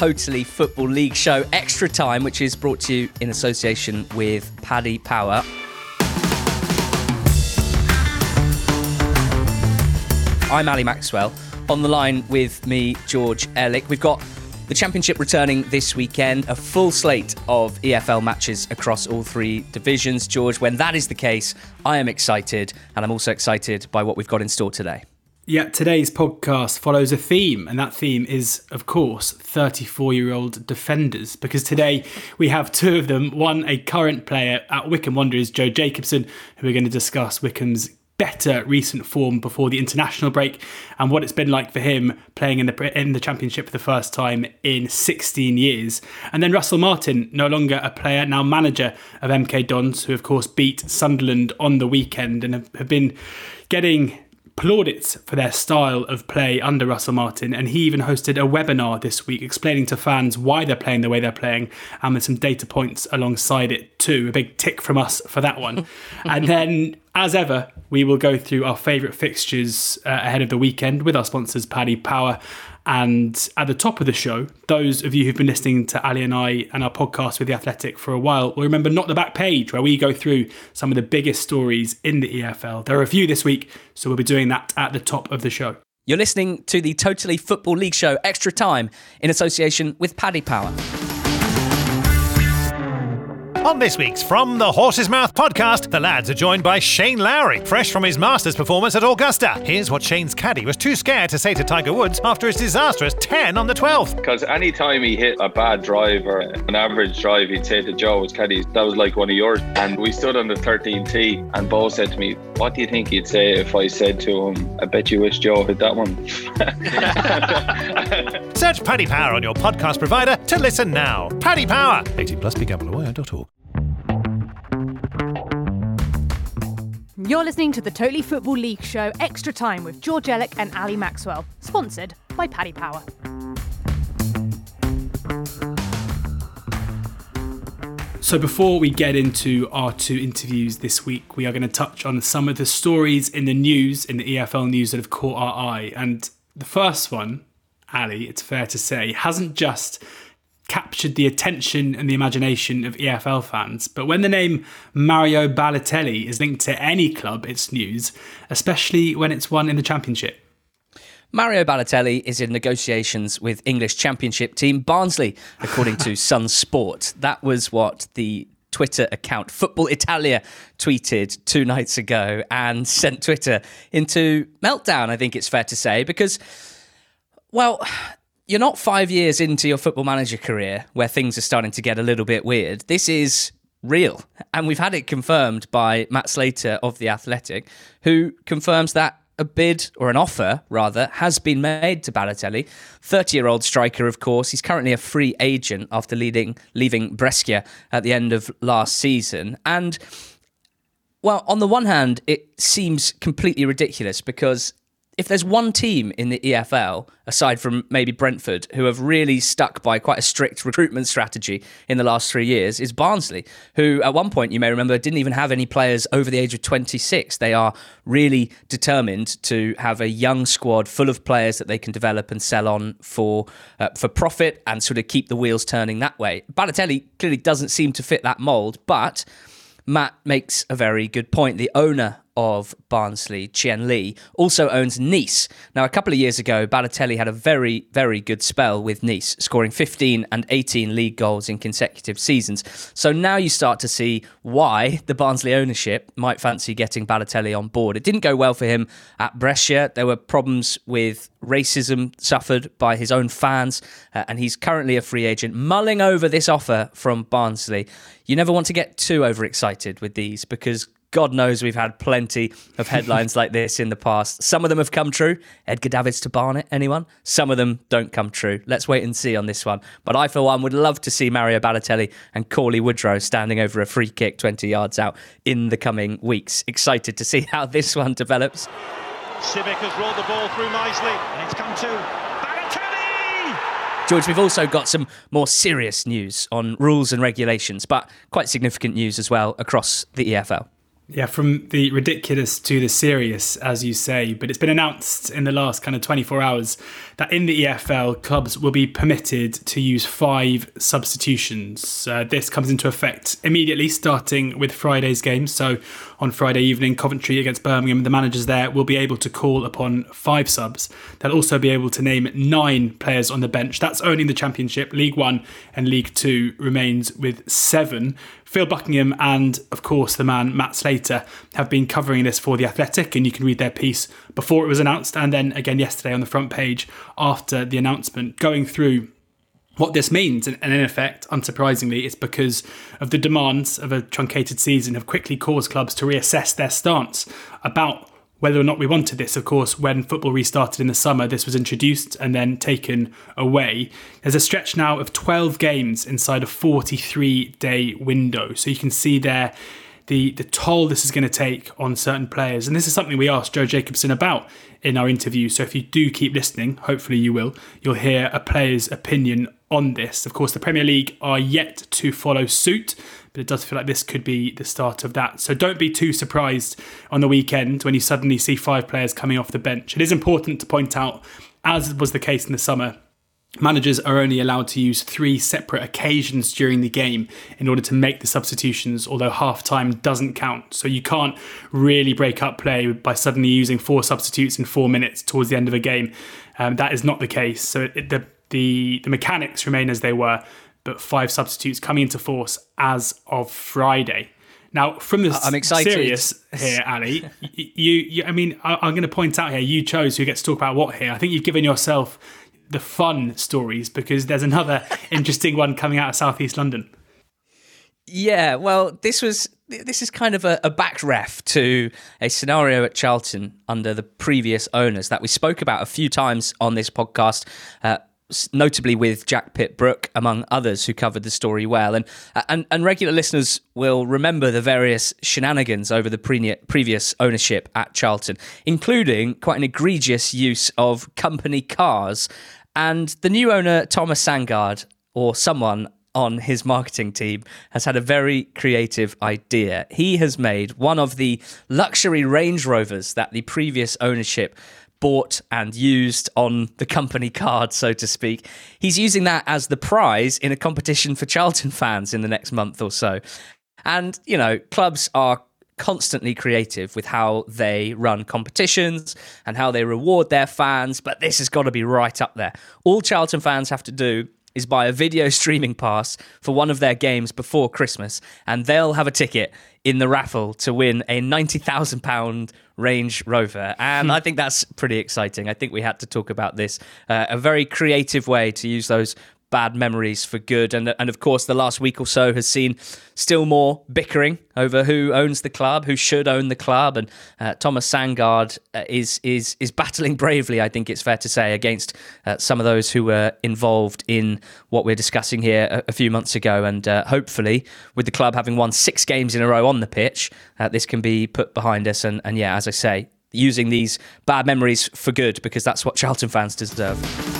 Totally Football League show Extra Time, which is brought to you in association with Paddy Power. I'm Ali Maxwell. On the line with me, George Elek. We've got the Championship returning this weekend, a full slate of EFL matches across all three divisions. George, when that is the case, I am excited, and I'm also excited by what we've got in store today. Yeah, today's podcast follows a theme, and that theme is, of course, 34 year old defenders. Because today we have two of them one, a current player at Wycombe Wanderers, Joe Jacobson, who we're going to discuss Wycombe's better recent form before the international break and what it's been like for him playing in the in the championship for the first time in 16 years and then Russell Martin no longer a player now manager of MK Dons who of course beat Sunderland on the weekend and have, have been getting plaudits for their style of play under Russell Martin, and he even hosted a webinar this week explaining to fans why they're playing the way they're playing, and with some data points alongside it too. A big tick from us for that one. and then, as ever, we will go through our favourite fixtures uh, ahead of the weekend with our sponsors, Paddy Power and at the top of the show, those of you who've been listening to Ali and I and our podcast with The Athletic for a while will remember Not the Back Page, where we go through some of the biggest stories in the EFL. There are a few this week, so we'll be doing that at the top of the show. You're listening to the Totally Football League show Extra Time in association with Paddy Power. On this week's From the Horse's Mouth podcast, the lads are joined by Shane Lowry, fresh from his Masters performance at Augusta. Here's what Shane's caddy was too scared to say to Tiger Woods after his disastrous 10 on the 12th. Because anytime he hit a bad drive or an average drive, he'd say to Joe, his caddy, that was like one of yours. And we stood on the 13th tee, and Bo said to me, What do you think he'd say if I said to him, I bet you wish Joe hit that one? Search Paddy Power on your podcast provider to listen now. Paddy Power. 18 plus begambleaware.org. You're listening to the Totally Football League show Extra Time with George Elek and Ali Maxwell, sponsored by Paddy Power. So, before we get into our two interviews this week, we are going to touch on some of the stories in the news, in the EFL news that have caught our eye. And the first one, Ali, it's fair to say, hasn't just captured the attention and the imagination of EFL fans. But when the name Mario Balotelli is linked to any club, it's news, especially when it's one in the Championship. Mario Balotelli is in negotiations with English Championship team Barnsley, according to Sun Sport. That was what the Twitter account Football Italia tweeted two nights ago and sent Twitter into meltdown, I think it's fair to say, because, well, you're not five years into your football manager career where things are starting to get a little bit weird. This is real. And we've had it confirmed by Matt Slater of The Athletic, who confirms that a bid, or an offer rather, has been made to Balotelli. 30 year old striker, of course. He's currently a free agent after leading, leaving Brescia at the end of last season. And, well, on the one hand, it seems completely ridiculous because if there's one team in the EFL, aside from maybe Brentford, who have really stuck by quite a strict recruitment strategy in the last three years, is Barnsley, who at one point, you may remember, didn't even have any players over the age of 26. They are really determined to have a young squad full of players that they can develop and sell on for uh, for profit and sort of keep the wheels turning that way. Balotelli clearly doesn't seem to fit that mould, but Matt makes a very good point. The owner of Barnsley, Chien Lee, also owns Nice. Now, a couple of years ago, Balotelli had a very, very good spell with Nice, scoring 15 and 18 league goals in consecutive seasons. So now you start to see why the Barnsley ownership might fancy getting Balotelli on board. It didn't go well for him at Brescia. There were problems with racism suffered by his own fans, uh, and he's currently a free agent, mulling over this offer from Barnsley. You never want to get too overexcited with these because God knows we've had plenty of headlines like this in the past. Some of them have come true. Edgar Davids to Barnet, anyone? Some of them don't come true. Let's wait and see on this one. But I, for one, would love to see Mario Balotelli and Cauley Woodrow standing over a free kick 20 yards out in the coming weeks. Excited to see how this one develops. Simic has rolled the ball through nicely, and it's come to George, we've also got some more serious news on rules and regulations, but quite significant news as well across the EFL. Yeah, from the ridiculous to the serious, as you say. But it's been announced in the last kind of 24 hours that in the EFL, clubs will be permitted to use five substitutions. Uh, this comes into effect immediately, starting with Friday's game. So on Friday evening, Coventry against Birmingham, the managers there will be able to call upon five subs. They'll also be able to name nine players on the bench. That's only in the Championship. League One and League Two remains with seven. Phil Buckingham and, of course, the man Matt Slater have been covering this for The Athletic, and you can read their piece before it was announced and then again yesterday on the front page after the announcement, going through what this means. And, in effect, unsurprisingly, it's because of the demands of a truncated season have quickly caused clubs to reassess their stance about whether or not we wanted this. Of course, when football restarted in the summer, this was introduced and then taken away. There's a stretch now of 12 games inside a 43 day window. So you can see there the, the toll this is going to take on certain players. And this is something we asked Joe Jacobson about in our interview. So if you do keep listening, hopefully you will, you'll hear a player's opinion on this. Of course, the Premier League are yet to follow suit but it does feel like this could be the start of that. So don't be too surprised on the weekend when you suddenly see five players coming off the bench. It is important to point out, as was the case in the summer, managers are only allowed to use three separate occasions during the game in order to make the substitutions, although half time doesn't count. So you can't really break up play by suddenly using four substitutes in four minutes towards the end of a game. Um, that is not the case. So it, the, the, the mechanics remain as they were but five substitutes coming into force as of Friday. Now, from the I'm excited. serious here, Ali, you, you, I mean, I, I'm going to point out here, you chose who gets to talk about what here. I think you've given yourself the fun stories because there's another interesting one coming out of Southeast London. Yeah, well, this was this is kind of a, a back ref to a scenario at Charlton under the previous owners that we spoke about a few times on this podcast. Uh, notably with Jack Pitt-Brooke, among others, who covered the story well. And, and, and regular listeners will remember the various shenanigans over the pre- previous ownership at Charlton, including quite an egregious use of company cars. And the new owner, Thomas Sandgaard, or someone on his marketing team has had a very creative idea. He has made one of the luxury Range Rovers that the previous ownership bought and used on the company card, so to speak. He's using that as the prize in a competition for Charlton fans in the next month or so. And, you know, clubs are constantly creative with how they run competitions and how they reward their fans, but this has got to be right up there. All Charlton fans have to do is buy a video streaming pass for one of their games before Christmas, and they'll have a ticket in the raffle to win a £90,000 Range Rover. And hmm. I think that's pretty exciting. I think we had to talk about this. Uh, a very creative way to use those bad memories for good. And, and of course, the last week or so has seen still more bickering over who owns the club, who should own the club. And uh, Thomas Sandgaard uh, is, is, is battling bravely, I think it's fair to say, against uh, some of those who were involved in what we're discussing here a, a few months ago. And uh, hopefully, with the club having won six games in a row on the pitch, uh, this can be put behind us. And, and yeah, as I say, using these bad memories for good because that's what Charlton fans deserve.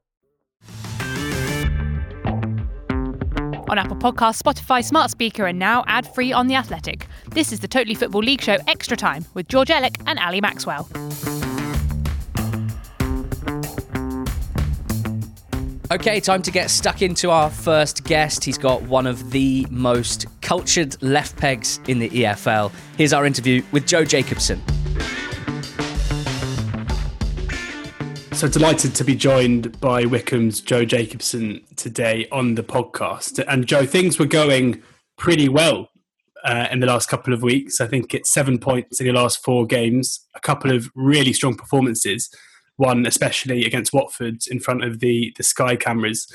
On Apple Podcasts, Spotify, Smart Speaker, and now ad free on The Athletic. This is the Totally Football League Show Extra Time with George Elek and Ali Maxwell. Okay, time to get stuck into our first guest. He's got one of the most cultured left pegs in the EFL. Here's our interview with Joe Jacobson. So delighted to be joined by Wycombe's Joe Jacobson today on the podcast. And Joe, things were going pretty well uh, in the last couple of weeks. I think it's seven points in your last four games, a couple of really strong performances, one especially against Watford in front of the, the Sky cameras.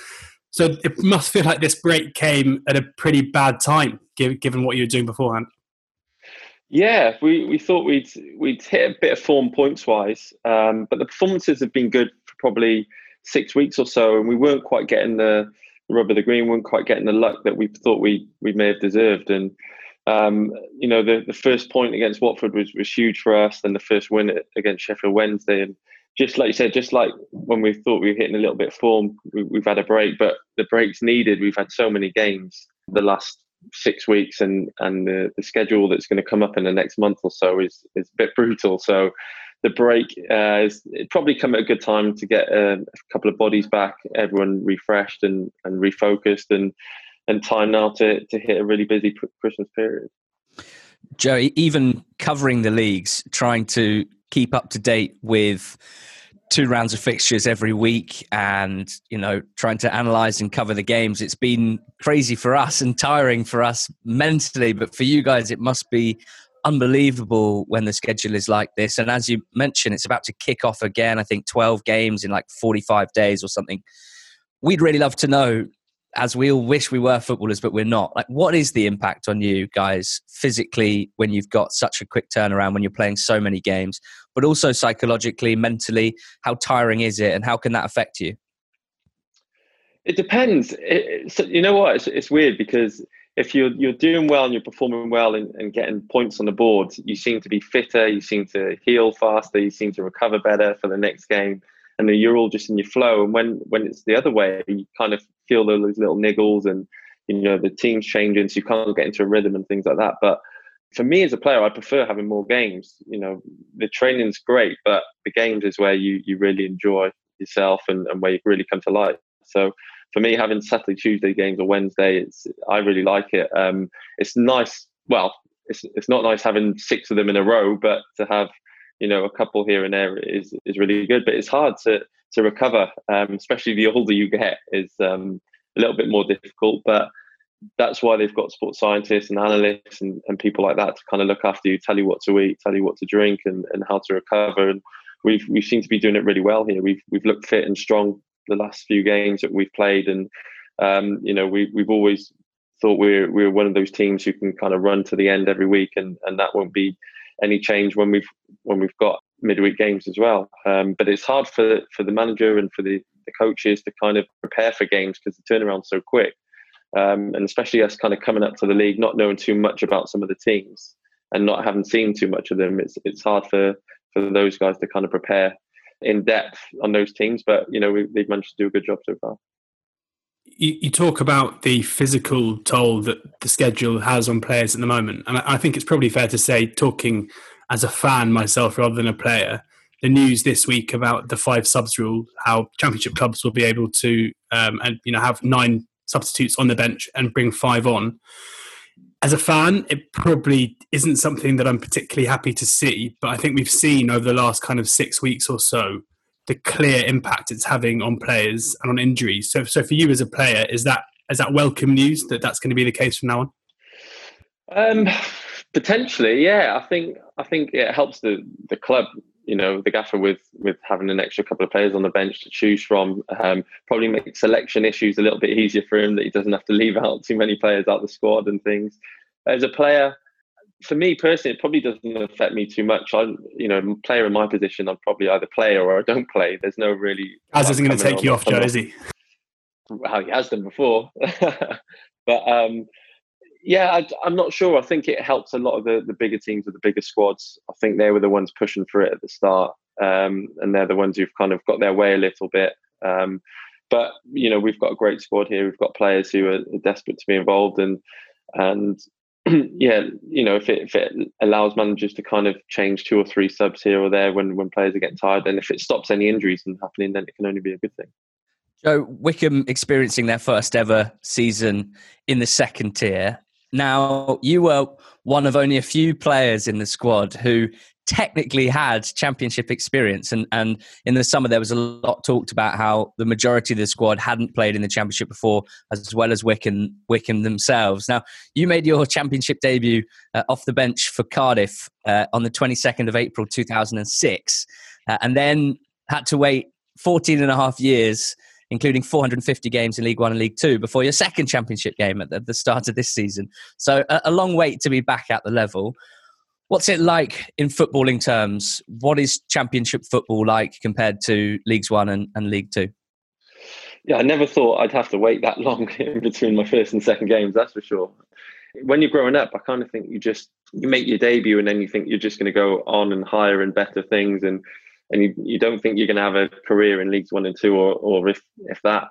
So it must feel like this break came at a pretty bad time, given what you were doing beforehand. Yeah, we, we thought we'd we'd hit a bit of form points wise, um, but the performances have been good for probably six weeks or so, and we weren't quite getting the, the rub of the green, weren't quite getting the luck that we thought we we may have deserved. And um, you know, the, the first point against Watford was was huge for us, then the first win against Sheffield Wednesday, and just like you said, just like when we thought we were hitting a little bit of form, we, have had a break, but the breaks needed. We've had so many games the last six weeks and and the, the schedule that's going to come up in the next month or so is is a bit brutal. So the break uh, is it probably come at a good time to get a, a, couple of bodies back everyone refreshed and and refocused and and time now to to hit a really busy christmas period. Joe even covering the leagues trying to keep up to date with two rounds of fixtures every week and you know trying to analyze and cover the games. It's been crazy for us and tiring for us mentally but for you guys it must be unbelievable when the schedule is like this. And as you mentioned it's about to kick off again i think 12 games in like 45 days or something. We'd really love to know as we all wish we were footballers, but we're not. Like, what is the impact on you guys physically when you've got such a quick turnaround when you're playing so many games, but also psychologically, mentally? How tiring is it, and how can that affect you? It depends. It, so, you know what? It's, it's, weird because if you're you're doing well and you're performing well and, and getting points on the board, you seem to be fitter, you seem to heal faster, you seem to recover better for the next game and then you're all just in your flow. And when when it's the other way, you kind of feel those little niggles, and you know the team's changing, so you can't get into a rhythm and things like that. But for me as a player, I prefer having more games. You know, the training's great, but the games is where you you really enjoy yourself and, and where you really come to life. So for me, having Saturday, Tuesday games or Wednesday, it's I really like it. Um, it's nice. Well, it's it's not nice having six of them in a row, but to have you know a couple here and there is is really good. But it's hard to to recover, um, especially the older you get, is um, a little bit more difficult. But that's why they've got sports scientists and analysts and, and people like that to kind of look after you, tell you what to eat, tell you what to drink, and, and how to recover. And we've we seem to be doing it really well here. We've we've looked fit and strong the last few games that we've played, and um, you know we we've always thought we're we're one of those teams who can kind of run to the end every week, and and that won't be any change when we've when we've got midweek games as well. Um, but it's hard for for the manager and for the, the coaches to kind of prepare for games because the turnaround's so quick. Um, and especially us kind of coming up to the league, not knowing too much about some of the teams and not having seen too much of them, it's it's hard for for those guys to kind of prepare in depth on those teams. But you know, we, they've managed to do a good job so far you, you, talk about the physical toll that the schedule has on players at the moment, and I, I think it's probably fair to say, talking as a fan myself rather than a player, the news this week about the five subs rule, how championship clubs will be able to um, and you know have nine substitutes on the bench and bring five on. As a fan, it probably isn't something that I'm particularly happy to see, but I think we've seen over the last kind of six weeks or so the clear impact it's having on players and on injuries. So, so for you as a player, is that is that welcome news that that's going to be the case from now on? Um, potentially, yeah. I think I think it helps the the club you know the gaffer with with having an extra couple of players on the bench to choose from um, probably makes selection issues a little bit easier for him that he doesn't have to leave out too many players out the squad and things. As a player, for me personally, it probably doesn't affect me too much. I, you know, player in my position, I'm probably either play or I don't play. There's no really. As isn't going to take you off, Joe, is he? Well, he has done before, but um, yeah, I, am not sure. I think it helps a lot of the, the bigger teams with the bigger squads. I think they were the ones pushing for it at the start, um, and they're the ones who've kind of got their way a little bit. Um, but you know, we've got a great squad here. We've got players who are desperate to be involved, and and yeah, you know, if it, if it allows managers to kind of change two or three subs here or there when when players are getting tired, and if it stops any injuries from happening, then it can only be a good thing. Joe Wycombe experiencing their first ever season in the second tier. Now, you were one of only a few players in the squad who technically had championship experience and, and in the summer there was a lot talked about how the majority of the squad hadn't played in the championship before as well as Wickham, Wycombe themselves. Now you made your championship debut uh, off the bench for Cardiff uh, on the 22nd of April 2006 uh, and then had to wait 14 and a half years including 450 games in League One and League Two before your second championship game at the, the start of this season. So a, a long wait to be back at the level. What's it like in footballing terms? What is championship football like compared to Leagues One and, and League Two? Yeah, I never thought I'd have to wait that long in between my first and second games, that's for sure. When you're growing up, I kind of think you just you make your debut and then you think you're just going to go on and higher and better things and and you, you don't think you're going to have a career in leagues one and two, or or if if that.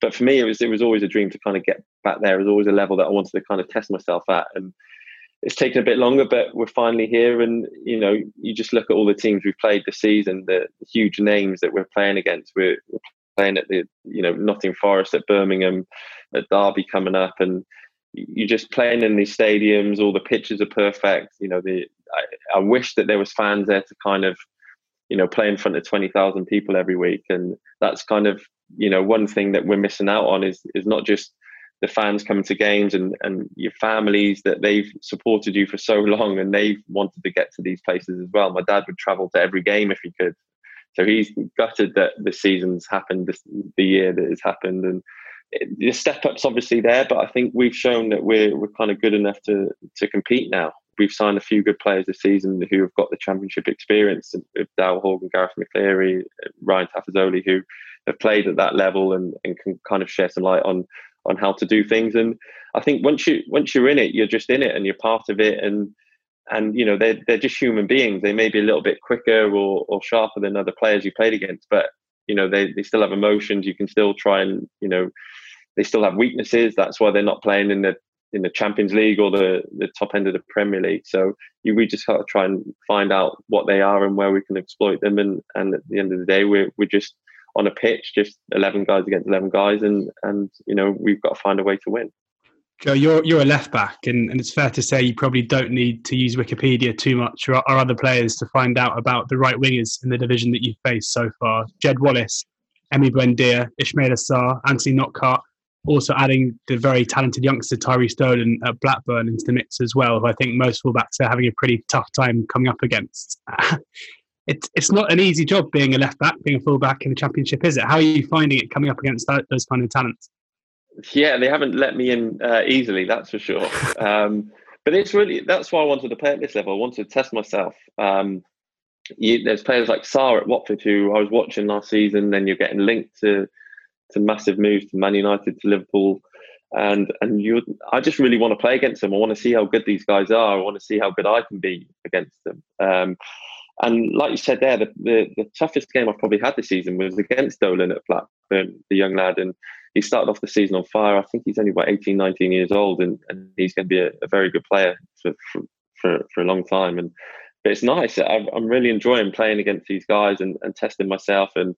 But for me, it was it was always a dream to kind of get back there. It was always a level that I wanted to kind of test myself at, and it's taken a bit longer, but we're finally here. And you know, you just look at all the teams we've played this season, the, the huge names that we're playing against. We're, we're playing at the you know Nottingham Forest, at Birmingham, at Derby coming up, and you're just playing in these stadiums. All the pitches are perfect. You know, the I, I wish that there was fans there to kind of you know play in front of 20,000 people every week. And that's kind of you know one thing that we're missing out on is is not just the fans coming to games and and your families that they've supported you for so long and they've wanted to get to these places as well. My dad would travel to every game if he could. So he's gutted that the season's happened this, the year that has happened. And the step up's obviously there but i think we've shown that we're we're kind of good enough to to compete now we've signed a few good players this season who have got the championship experience Daryl Horgan, Gareth McCleary, Ryan Tafazolli, who have played at that level and, and can kind of share some light on on how to do things. And I think once you once you're in it, you're just in it and you're part of it. And and you know they're they're just human beings. They may be a little bit quicker or or sharper than other players you played against, but you know they they still have emotions. You can still try and you know they still have weaknesses. That's why they're not playing in the in the Champions League or the the top end of the Premier League. So you, we just got to try and find out what they are and where we can exploit them. And and at the end of the day, we're we're just on a pitch, just eleven guys against eleven guys, and and you know we've got to find a way to win. Joe, you're you're a left back, and, and it's fair to say you probably don't need to use Wikipedia too much or, or other players to find out about the right wingers in the division that you've faced so far. Jed Wallace, Emi Buendia, Ismaila Sarr, Anthony Knockaert also adding the very talented youngster Tyrhys Dolan at Blackburn into the mix as well, who I think most fullbacks are having a pretty tough time coming up against. it's it's not an easy job being a left back, being a fullback in the championship, is it? How are you finding it coming up against that, those kind of talents? Yeah, they haven't let me in uh, easily, that's for sure. Um, but it's really that's why I wanted to play at this level. I wanted to test myself. Um, you, there's players like Sarr at Watford who I was watching last season. Then you're getting linked to to massive moves to Man United to Liverpool, and and you, I just really want to play against them. I want to see how good these guys are. I want to see how good I can be against them. Um, and like you said there, the, the, the, toughest game I've probably had this season was against Dolan at Blackburn, the young lad. And he started off the season on fire. I think he's only about 18, 19 years old, and, and he's going to be a, a very good player for, for, for, a long time. And But it's nice. i am really enjoying playing against these guys and, and testing myself. And,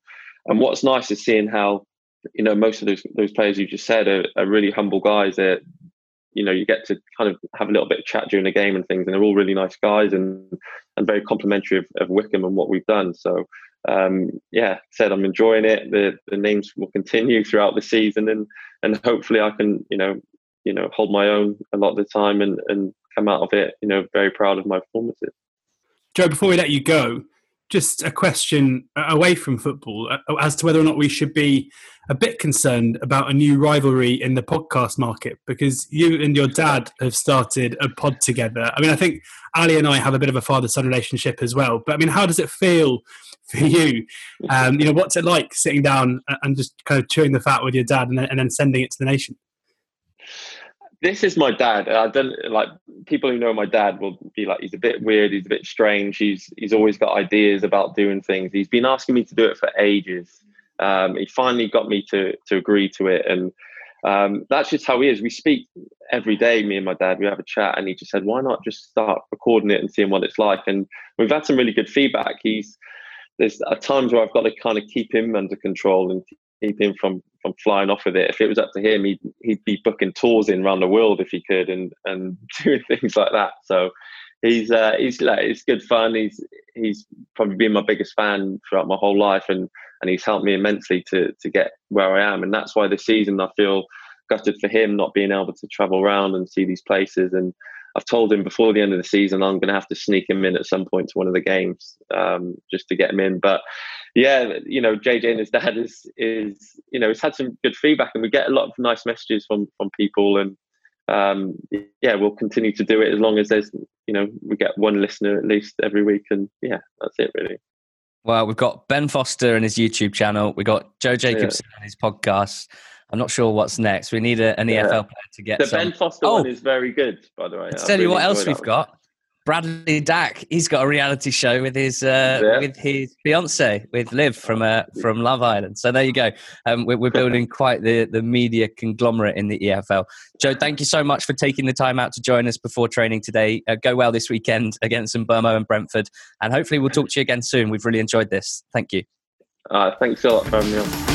and what's nice is seeing how you know, most of those those players you just said are, are really humble guys. That you know, you get to kind of have a little bit of chat during the game and things, and they're all really nice guys and and very complimentary of, of Wycombe and what we've done. So um, yeah, said I'm enjoying it. The the names will continue throughout the season, and and hopefully I can you know you know hold my own a lot of the time and and come out of it you know very proud of my performances. Joe, before we let you go, just a question away from football uh, as to whether or not we should be a bit concerned about a new rivalry in the podcast market because you and your dad have started a pod together. I mean, I think Ali and I have a bit of a father son relationship as well. But I mean, how does it feel for you? Um, you know, what's it like sitting down and just kind of chewing the fat with your dad and then, and then sending it to the nation? This is my dad. I don't like people who know my dad will be like he's a bit weird, he's a bit strange. He's he's always got ideas about doing things. He's been asking me to do it for ages. Um, he finally got me to to agree to it, and um, that's just how he is. We speak every day, me and my dad. We have a chat, and he just said, "Why not just start recording it and seeing what it's like?" And we've had some really good feedback. He's there's times where I've got to kind of keep him under control and keep him from from flying off with it. If it was up to him, he'd he'd be booking tours in around the world if he could and and doing things like that. So he's uh, he's like it's good fun. He's he's probably been my biggest fan throughout my whole life, and and he's helped me immensely to to get where I am. And that's why this season I feel gutted for him not being able to travel around and see these places and I've told him before the end of the season I'm going to have to sneak him in at some point to one of the games um, just to get him in. But yeah, you know, JJ and his dad is is you know, he's had some good feedback, and we get a lot of nice messages from from people, and um, yeah, we'll continue to do it as long as there's you know we get one listener at least every week, and yeah, that's it really. Well, we've got Ben Foster and his YouTube channel. We got Joe Jacobson yeah. and his podcast. I'm not sure what's next. We need a, an yeah. EFL player to get the some. Ben Foster oh, one is very good, by the way. Let's tell really you what else we've got. Bradley Dack, he's got a reality show with his uh, yeah. with his fiance, with Liv from uh, from Love Island. So there you go. Um, we're, we're, building quite the the media conglomerate in the EFL. Joe, thank you so much for taking the time out to join us before training today. Uh, go well this weekend against St Burmo and Brentford, and hopefully we'll talk to you again soon. We've really enjoyed this. Thank you. Uh, thanks a lot for having me on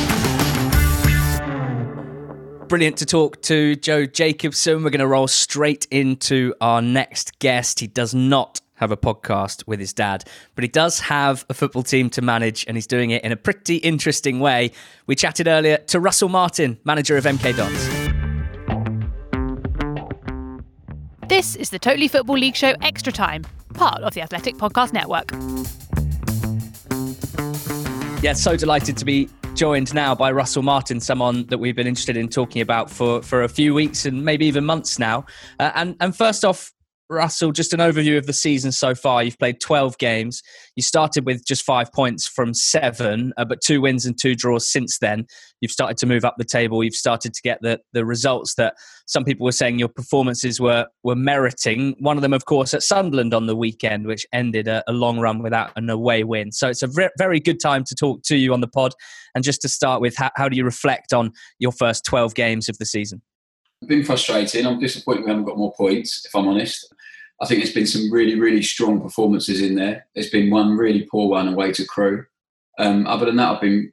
brilliant to talk to Joe Jacobson. We're going to roll straight into our next guest. He does not have a podcast with his dad, but he does have a football team to manage, and he's doing it in a pretty interesting way. We chatted earlier to Russell Martin, manager of MK Dons. This is the Totally Football League Show Extra Time, part of the Athletic Podcast Network. Yeah, so delighted to be joined now by Russell Martin, someone that we've been interested in talking about for, for a few weeks and maybe even months now. Uh, and, and first off, Russell, just an overview of the season so far. You've played 12 games. You started with just five points from seven, uh, but two wins and two draws since then. You've started to move up the table. You've started to get the, the results that some people were saying your performances were, were meriting. One of them, of course, at Sunderland on the weekend, which ended a, a long run without an away win. So it's a very good time to talk to you on the pod. And just to start with, how, how do you reflect on your first 12 games of the season? Been frustrating. I'm disappointed we haven't got more points, if I'm honest. I think there's been some really, really strong performances in there. There's been one really poor one away to Crewe. Um, other than that, I've been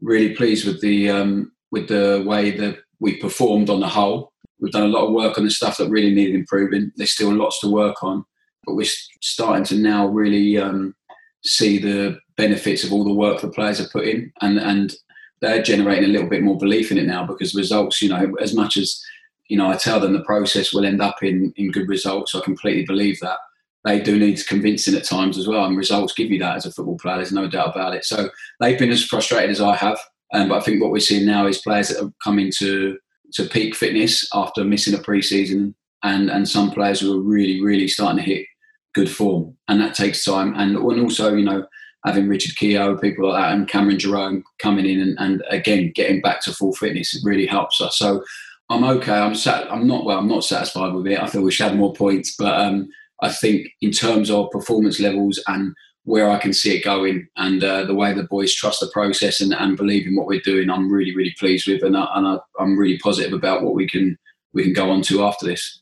really pleased with the um, with the way that we performed on the whole. We've done a lot of work on the stuff that really needed improving. There's still lots to work on, but we're starting to now really um, see the benefits of all the work the players have put in, and and they're generating a little bit more belief in it now because results, you know, as much as you know, I tell them the process will end up in, in good results. I completely believe that. They do need convincing at times as well, and results give you that as a football player. There's no doubt about it. So they've been as frustrated as I have, um, but I think what we're seeing now is players that have come into to peak fitness after missing a pre-season, and and some players who are really really starting to hit good form, and that takes time. And and also you know having Richard Keogh, people like that, and Cameron Jerome coming in and, and again getting back to full fitness, it really helps us. So I'm okay. I'm sat. I'm not well. I'm not satisfied with it. I feel we should have more points, but um, I think in terms of performance levels and where I can see it going, and uh, the way the boys trust the process and, and believe in what we're doing, I'm really really pleased with, and, I, and I, I'm really positive about what we can we can go on to after this.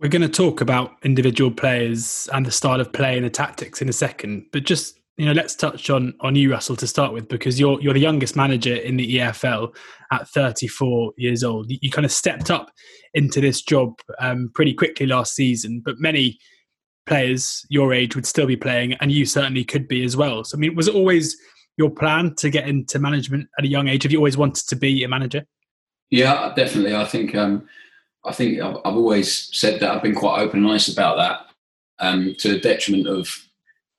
We're going to talk about individual players and the style of play and the tactics in a second, but just you know, let's touch on on you, Russell, to start with, because you're you're the youngest manager in the EFL at 34 years old. You kind of stepped up into this job um, pretty quickly last season, but many players your age would still be playing, and you certainly could be as well. So, I mean, was it always your plan to get into management at a young age? Have you always wanted to be a manager? Yeah, definitely. I think um, I think I've, I've, always said that. I've been quite open and honest about that, um, to the detriment of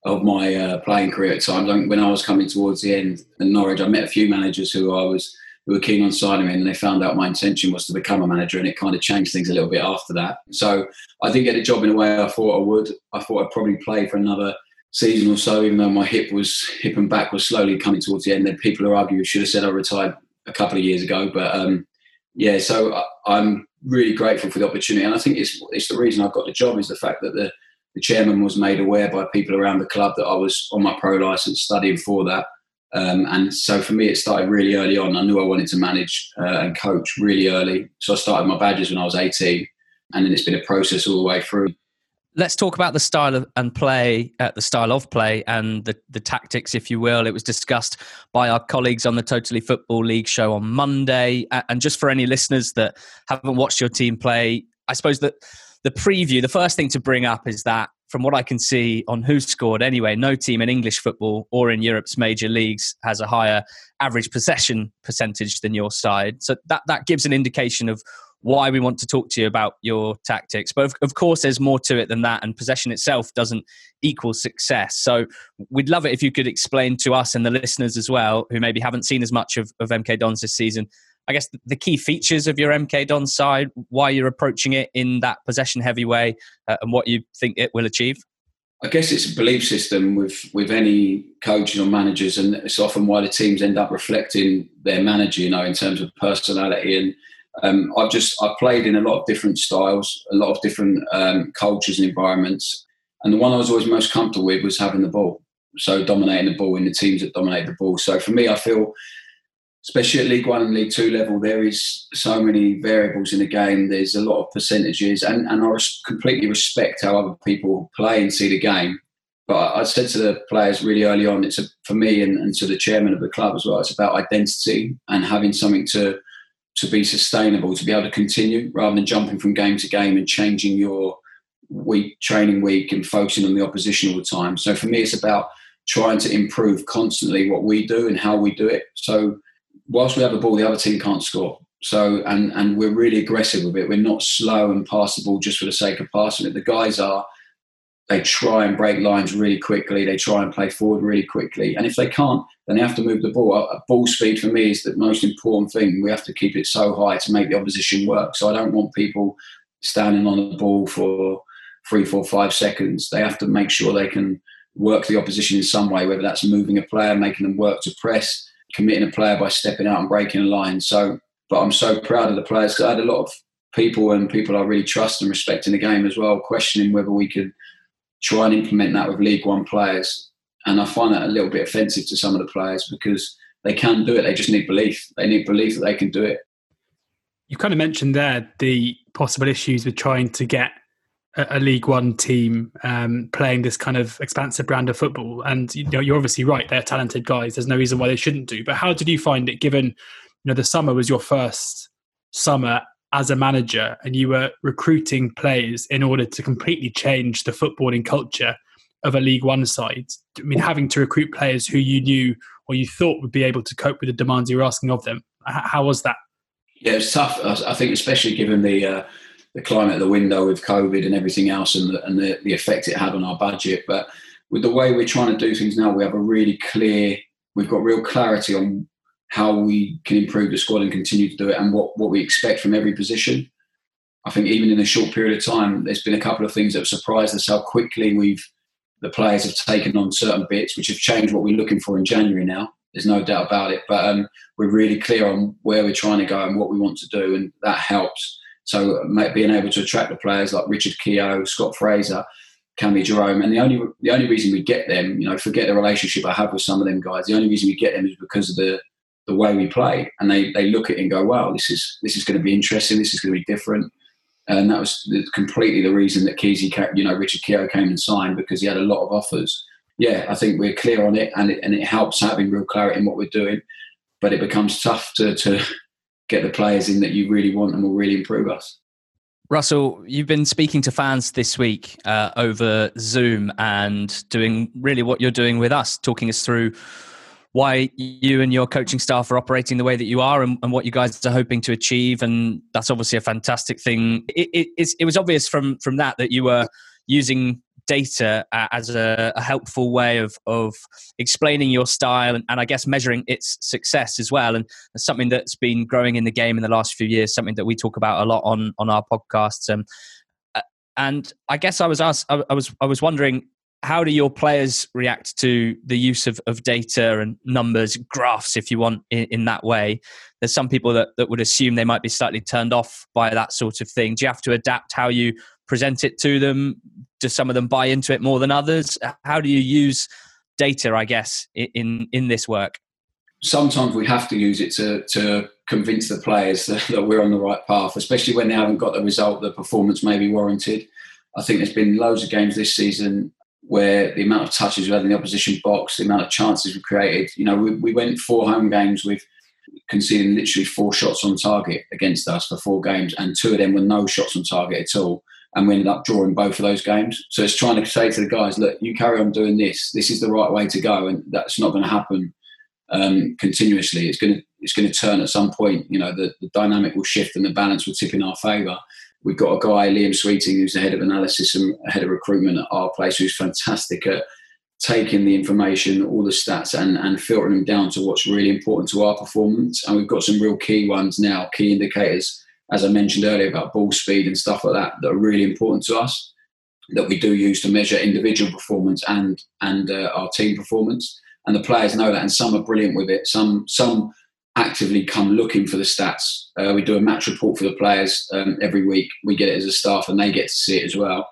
of my uh, playing career at times. When I was coming towards the end in Norwich, I met a few managers who I was who were keen on signing me, and they found out my intention was to become a manager, and it kind of changed things a little bit after that. So I didn't get a job in a way I thought I would. I thought I'd probably play for another season or so, even though my hip was hip and back was slowly coming towards the end. Then people are arguing should have said I retired a couple of years ago, but um, yeah. So I'm really grateful for the opportunity, and I think it's it's the reason I've got the job is the fact that the the chairman was made aware by people around the club that I was on my pro license studying for that. Um, and so for me, it started really early on. I knew I wanted to manage uh, and coach really early. So I started my badges when I was 18, and then it's been a process all the way through. Let's talk about the style of, and play, uh, the style of play, and the, the tactics, if you will. It was discussed by our colleagues on the Totally Football League show on Monday. And just for any listeners that haven't watched your team play, I suppose that the preview, the first thing to bring up is that from what I can see on WhoScored anyway, no team in English football or in Europe's major leagues has a higher average possession percentage than your side. So that, that gives an indication of why we want to talk to you about your tactics. But of, of, course, there's more to it than that, and possession itself doesn't equal success. So we'd love it if you could explain to us and the listeners as well, who maybe haven't seen as much of, of MK Dons this season, I guess the key features of your MK Don side, why you're approaching it in that possession heavy way, uh, and what you think it will achieve? I guess it's a belief system with with any coaches or managers, and it's often why the teams end up reflecting their manager, you know, in terms of personality. And um, I've just I've played in a lot of different styles, a lot of different um, cultures and environments, and the one I was always most comfortable with was having the ball, so dominating the ball in the teams that dominate the ball. So for me, I feel especially at League One and League Two level, there is so many variables in the game. There's a lot of percentages, and, and I completely respect how other people play and see the game. But I said to the players really early on, it's a, for me and, and to the chairman of the club as well. It's about identity and having something to to be sustainable, to be able to continue, rather than jumping from game to game and changing your week training week and focusing on the opposition all the time. So for me, it's about trying to improve constantly what we do and how we do it. So whilst we have the ball, the other team can't score. So and and we're really aggressive with it. We're not slow and pass the ball just for the sake of passing it. The guys are. They try and break lines really quickly. They try and play forward really quickly. And if they can't, then they have to move the ball. A Ball speed for me is the most important thing. We have to keep it so high to make the opposition work. So I don't want people standing on the ball for three, four, five seconds. They have to make sure they can work the opposition in some way, whether that's moving a player, making them work to press, committing a player by stepping out and breaking a line. So, but I'm so proud of the players because I had a lot of people and people I really trust and respect in the game as well, questioning whether we could try and implement that with League One players. And I find that a little bit offensive to some of the players because they can do it. They just need belief. They need belief that they can do it. You kind of mentioned there the possible issues with trying to get a, League One team um, playing this kind of expansive brand of football. And you know, you're obviously right; they're talented guys. There's no reason why they shouldn't do. But how did you find it? Given you know the summer was your first summer as a manager, and you were recruiting players in order to completely change the footballing culture of a League One side. I mean, having to recruit players who you knew or you thought would be able to cope with the demands you were asking of them. How was that? Yeah, it's tough. I think, especially given the uh, the climate of the window with COVID and everything else and, the, and the, the effect it had on our budget. But with the way we're trying to do things now, we have a really clear, we've got real clarity on how we can improve the squad and continue to do it and what, what we expect from every position. I think even in a short period of time, there's been a couple of things that have surprised us how quickly we've the players have taken on certain bits, which have changed what we're looking for in January now. There's no doubt about it. But um, we're really clear on where we're trying to go and what we want to do, and that helps. So being able to attract the players like Richard Keogh, Scott Fraser, Cammy Jerome, and the only the only reason we get them, you know, forget the relationship I have with some of them guys. The only reason we get them is because of the the way we play, and they they look at it and go, "Wow, this is this is going to be interesting. This is going to be different." And that was completely the reason that Keezy, you know, Richard Keogh came and signed because he had a lot of offers. Yeah, I think we're clear on it, and it, and it helps having real clarity in what we're doing. But it becomes tough to to get the players in that you really want and will really improve us. Russell, you've been speaking to fans this week uh, over Zoom and doing really what you're doing with us, talking us through why you and your coaching staff are operating the way that you are and, and what you guys are hoping to achieve. And that's obviously a fantastic thing. It, it, it was obvious from, from that that you were using data uh, as a, a, helpful way of of explaining your style and, and, I guess measuring its success as well. And something that's been growing in the game in the last few years, something that we talk about a lot on on our podcasts. Um, uh, and I guess I was asked, I, I was I was wondering how do your players react to the use of, of data and numbers, graphs, if you want, in, in, that way? There's some people that, that would assume they might be slightly turned off by that sort of thing. Do you have to adapt how you present it to them? Do some of them buy into it more than others? How do you use data, I guess, in, in this work? Sometimes we have to use it to, to convince the players that, that we're on the right path, especially when they haven't got the result the performance may be warranted. I think there's been loads of games this season where the amount of touches we had in the opposition box, the amount of chances we created. You know, we, we went four home games with conceding literally four shots on target against us for four games, and two of them were no shots on target at all. And we ended up drawing both of those games. So it's trying to say to the guys, look, you carry on doing this. This is the right way to go, and that's not going to happen um, continuously. It's going to it's going to turn at some point. You know, the, the dynamic will shift and the balance will tip in our favour. We've got a guy, Liam Sweeting, who's the head of analysis and head of recruitment at our place, who's fantastic at taking the information, all the stats, and, and filtering them down to what's really important to our performance. And we've got some real key ones now, key indicators, as I mentioned earlier, about ball speed and stuff like that, that are really important to us, that we do use to measure individual performance and and uh, our team performance. And the players know that, and some are brilliant with it. Some some actively come looking for the stats. Uh, we do a match report for the players um, every week. We get it as a staff, and they get to see it as well.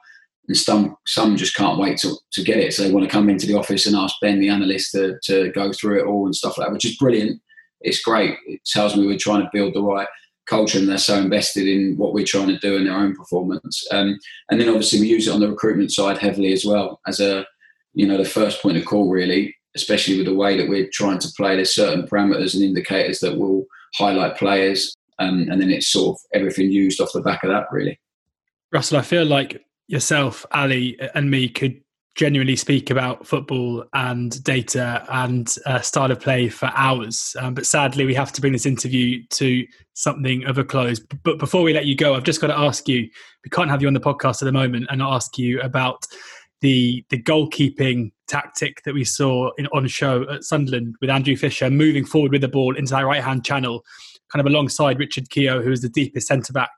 And some some just can't wait to, to get it, so they want to come into the office and ask Ben, the analyst, to, to go through it all and stuff like that, which is brilliant. It's great. It tells me we're trying to build the right culture, and they're so invested in what we're trying to do in their own performance. Um, and then obviously we use it on the recruitment side heavily as well as a you know the first point of call really especially with the way that we're trying to play. There's certain parameters and indicators that will highlight players, um, and then it's sort of everything used off the back of that, really. Russell, I feel like yourself, Ali, and me could genuinely speak about football and data and uh, style of play for hours. Um, but sadly, we have to bring this interview to something of a close. But before we let you go, I've just got to ask you we can't have you on the podcast at the moment and ask you about the the goalkeeping tactic that we saw in, on show at Sunderland with Andrew Fisher moving forward with the ball into that right hand channel, kind of alongside Richard Keogh, who is the deepest centre back.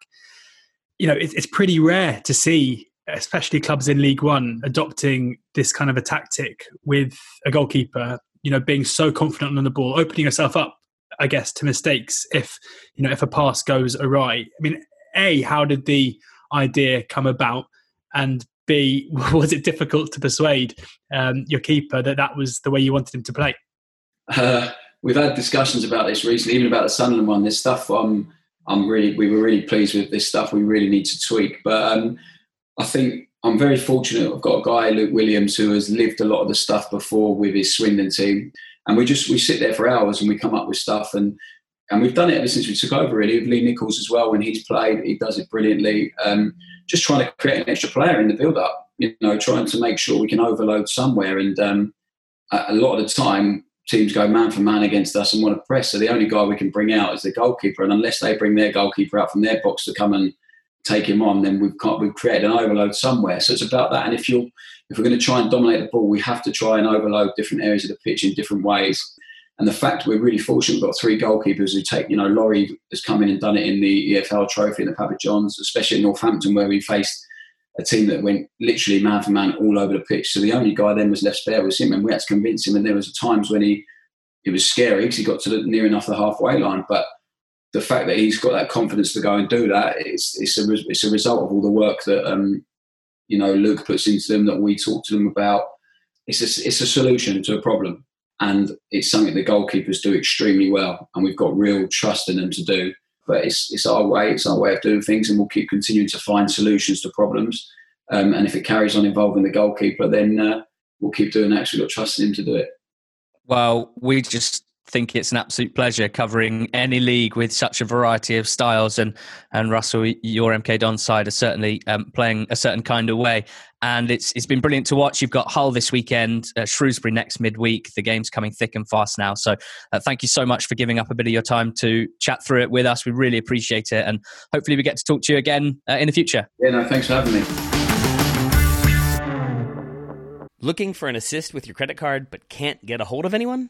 You know, it, it's pretty rare to see, especially clubs in League One, adopting this kind of a tactic with a goalkeeper. You know, being so confident on the ball, opening yourself up, I guess, to mistakes if you know if a pass goes awry. I mean, a how did the idea come about, and B, was it difficult to persuade um, your keeper that that was the way you wanted him to play? Uh, we've had discussions about this recently, even about the Sunderland one. This stuff, um, I'm really, we were really pleased with this stuff. We really need to tweak, but um, I think I'm very fortunate. I've got a guy, Luke Williams, who has lived a lot of the stuff before with his Swindon team, and we just we sit there for hours and we come up with stuff and. And we've done it ever since we took over, really, with Lee Nicholls as well. When he's played, he does it brilliantly. Um, just trying to create an extra player in the build up, you know, trying to make sure we can overload somewhere. And um, a lot of the time, teams go man for man against us and want to press. So the only guy we can bring out is the goalkeeper. And unless they bring their goalkeeper out from their box to come and take him on, then we've got, we've created an overload somewhere. So it's about that. And if you're, if we're going to try and dominate the ball, we have to try and overload different areas of the pitch in different ways. And the fact we're really fortunate, we've got three goalkeepers who take, you know, Laurie has come in and done it in the EFL trophy in the Papa Johns, especially in Northampton, where we faced a team that went literally man for man all over the pitch. So the only guy then was left spare was him, and we had to convince him. And there was times when he it was scary because he got to the, near enough the halfway line. But the fact that he's got that confidence to go and do that, it's it's a it's a result of all the work that um, you know Luke puts into them, that we talk to them about. It's a, it's a solution to a problem and it's something the goalkeepers do extremely well, and we've got real trust in them to do. But it's it's our way, it's our way of doing things, and we'll keep continuing to find solutions to problems. Um, and if it carries on involving the goalkeeper, then uh, we'll keep doing that. We've got trust in him to do it. Well, we just think it's an absolute pleasure covering any league with such a variety of styles. And and Russell, your MK Don side are certainly um, playing a certain kind of way. And it's it's been brilliant to watch. You've got Hull this weekend, uh, Shrewsbury next midweek. The game's coming thick and fast now. So uh, thank you so much for giving up a bit of your time to chat through it with us. We really appreciate it, and hopefully we get to talk to you again uh, in the future. Yeah, no, thanks for having me. Looking for an assist with your credit card but can't get a hold of anyone?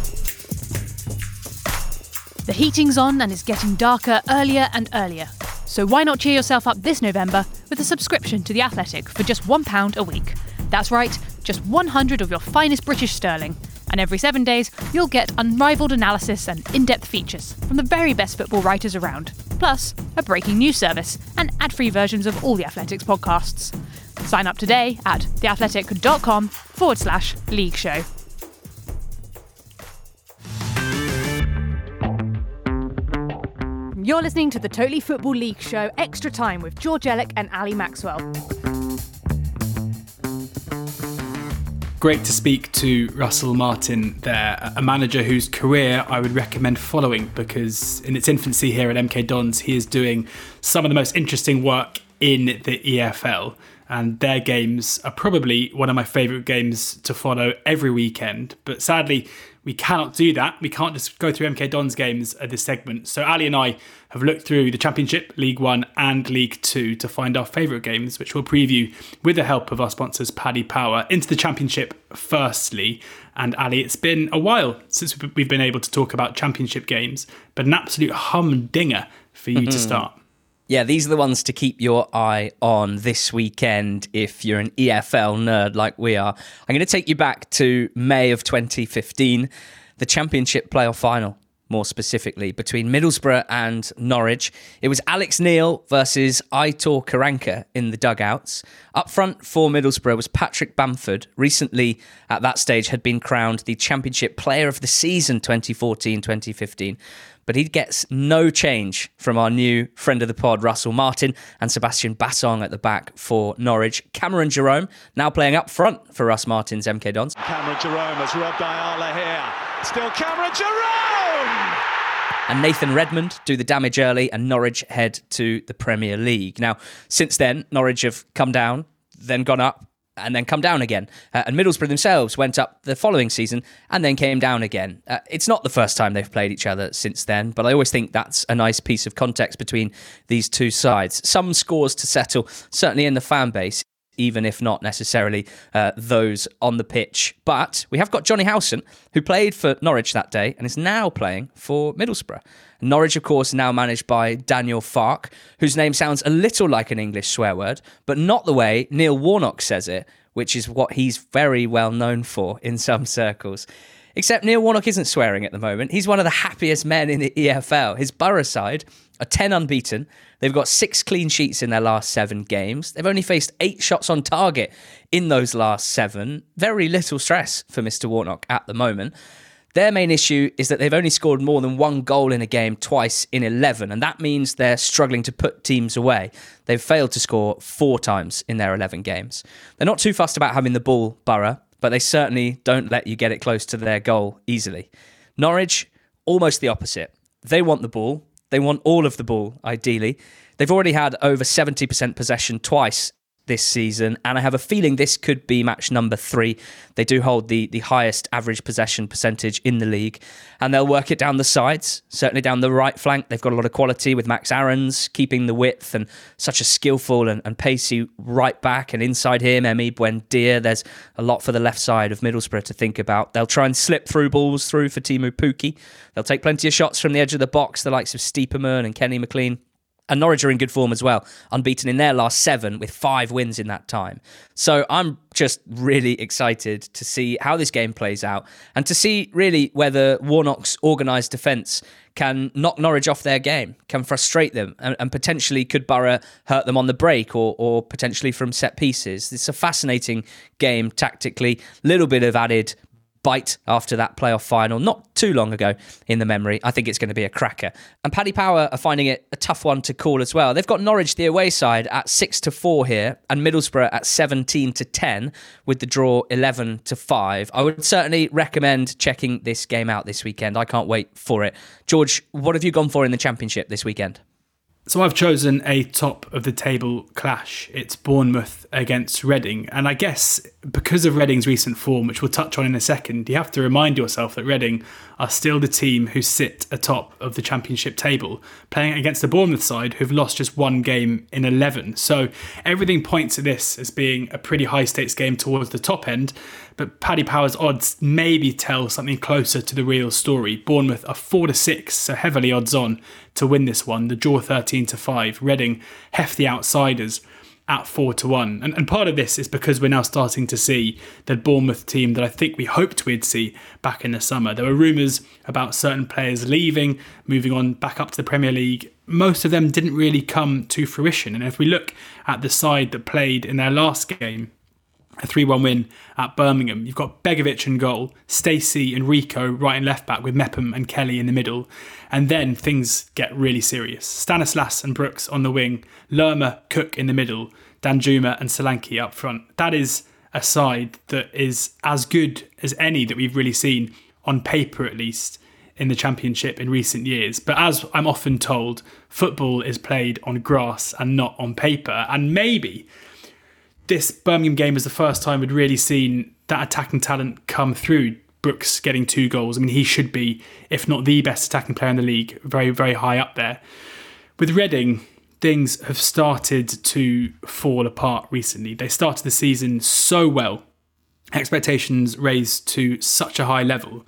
The heating's on and it's getting darker earlier and earlier. So why not cheer yourself up this November with a subscription to The Athletic for just £1 a week? That's right, just 100 of your finest British sterling. And every seven days, you'll get unrivaled analysis and in depth features from the very best football writers around, plus a breaking news service and ad free versions of all the Athletics podcasts. Sign up today at theathletic.com forward slash league show. You're listening to the Totally Football League show, Extra Time with George Elek and Ali Maxwell. Great to speak to Russell Martin there, a manager whose career I would recommend following because in its infancy here at MK Dons, he is doing some of the most interesting work in the EFL. And their games are probably one of my favourite games to follow every weekend. But sadly, we cannot do that. We can't just go through MK Dons games at this segment. So Ali and I have looked through the Championship, League One, and League Two to find our favourite games, which we'll preview with the help of our sponsors, Paddy Power. Into the Championship, firstly. And Ali, it's been a while since we've been able to talk about Championship games, but an absolute humdinger for you to mm-hmm. start. Yeah, these are the ones to keep your eye on this weekend if you're an EFL nerd like we are. I'm going to take you back to May of 2015, the Championship playoff final, more specifically, between Middlesbrough and Norwich. It was Alex Neil versus Aitor Karanka in the dugouts. Up front for Middlesbrough was Patrick Bamford, recently at that stage had been crowned the Championship Player of the Season 2014 2015 but he gets no change from our new friend of the pod, Russell Martin, and Sebastian Bassong at the back for Norwich. Cameron Jerome now playing up front for Russ Martin's MK Dons. Cameron Jerome has robbed Ayala here. Still Cameron Jerome! And Nathan Redmond do the damage early, and Norwich head to the Premier League. Now, since then, Norwich have come down, then gone up, and then come down again. Uh, and Middlesbrough themselves went up the following season and then came down again. Uh, it's not the first time they've played each other since then, but I always think that's a nice piece of context between these two sides. Some scores to settle, certainly in the fan base. Even if not necessarily uh, those on the pitch. But we have got Jonny Howson, who played for Norwich that day and is now playing for Middlesbrough. Norwich, of course, now managed by Daniel Farke, whose name sounds a little like an English swear word, but not the way Neil Warnock says it, which is what he's very well known for in some circles. Except Neil Warnock isn't swearing at the moment. He's one of the happiest men in the EFL. His Borough side are 10 unbeaten. They've got six clean sheets in their last seven games. They've only faced eight shots on target in those last seven. Very little stress for Mr. Warnock at the moment. Their main issue is that they've only scored more than one goal in a game twice in 11, and that means they're struggling to put teams away. They've failed to score four times in their 11 games. They're not too fussed about having the ball, Borough, but they certainly don't let you get it close to their goal easily. Norwich, almost the opposite. They want the ball, they want all of the ball, ideally. They've already had over 70% possession twice this season, and I have a feeling this could be match number three. They do hold the, the highest average possession percentage in the league, and they'll work it down the sides, certainly down the right flank. They've got a lot of quality with Max Aarons keeping the width and such a skillful and, and pacey right back, and inside him, Emi Buendia. There's a lot for the left side of Middlesbrough to think about. They'll try and slip through balls through for Teemu Pukki. They'll take plenty of shots from the edge of the box, the likes of Stiepermann and Kenny McLean. And Norwich are in good form as well, unbeaten in their last seven with five wins in that time. So I'm just really excited to see how this game plays out and to see really whether Warnock's organised defence can knock Norwich off their game, can frustrate them, and, and, potentially could Borough hurt them on the break or, or potentially from set pieces. It's a fascinating game tactically, little bit of added bite after that playoff final not too long ago in the memory. I think it's going to be a cracker. And Paddy Power are finding it a tough one to call as well. They've got Norwich the away side at 6 to 4 here and Middlesbrough at 17 to 10 with the draw 11 to 5. I would certainly recommend checking this game out this weekend. I can't wait for it. George, what have you gone for in the championship this weekend? So I've chosen a top of the table clash. It's Bournemouth against Reading. And I guess because of Reading's recent form, which we'll touch on in a second, you have to remind yourself that Reading are still the team who sit atop of the championship table, playing against the Bournemouth side who've lost just one game in 11. So everything points to this as being a pretty high stakes game towards the top end. But Paddy Power's odds maybe tell something closer to the real story. Bournemouth are 4 to 6, so heavily odds on to win this one. The draw 13 to 5. Reading hefty outsiders at four to one. And, and part of this is because we're now starting to see the Bournemouth team that I think we hoped we'd see back in the summer. There were rumours about certain players leaving, moving on back up to the Premier League. Most of them didn't really come to fruition. And if we look at the side that played in their last game, a 3 1 win at Birmingham. You've got Begovic in goal, Stacey and Rico right and left back with Mepham and Kelly in the middle. And then things get really serious. Stanislas and Brooks on the wing, Lerma, Cook in the middle, Danjuma and Solanke up front. That is a side that is as good as any that we've really seen, on paper at least, in the Championship in recent years. But as I'm often told, football is played on grass and not on paper. And maybe this Birmingham game was the first time we'd really seen that attacking talent come through. Brooks getting two goals. I mean, he should be, if not the best attacking player in the league, very, very high up there. With Reading, things have started to fall apart recently. They started the season so well, expectations raised to such a high level.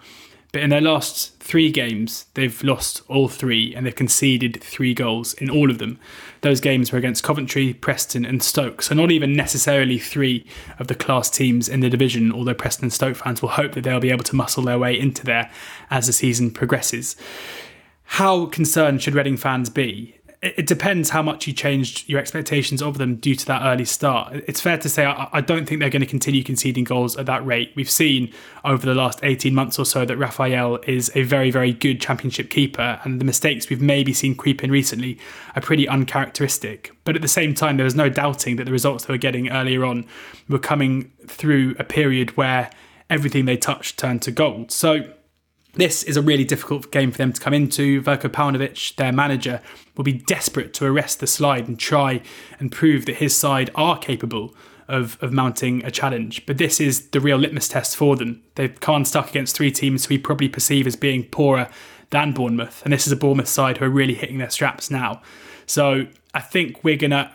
But in their last three games, they've lost all three and they've conceded three goals in all of them. Those games were against Coventry, Preston, and Stoke. So, not even necessarily three of the class teams in the division, although Preston and Stoke fans will hope that they'll be able to muscle their way into there as the season progresses. How concerned should Reading fans be? It depends how much you changed your expectations of them due to that early start. It's fair to say I, don't think they're going to continue conceding goals at that rate. We've seen over the last 18 months or so that Rafael is a very, very good championship keeper, and the mistakes we've maybe seen creep in recently are pretty uncharacteristic. But at the same time, there was no doubting that the results they were getting earlier on were coming through a period where everything they touched turned to gold. So this is a really difficult game for them to come into. Veljko Paunovic, their manager, will be desperate to arrest the slide and try and prove that his side are capable of, of mounting a challenge. But this is the real litmus test for them. They've come stuck against three teams who we probably perceive as being poorer than Bournemouth. And this is a Bournemouth side who are really hitting their straps now. So I think we're gonna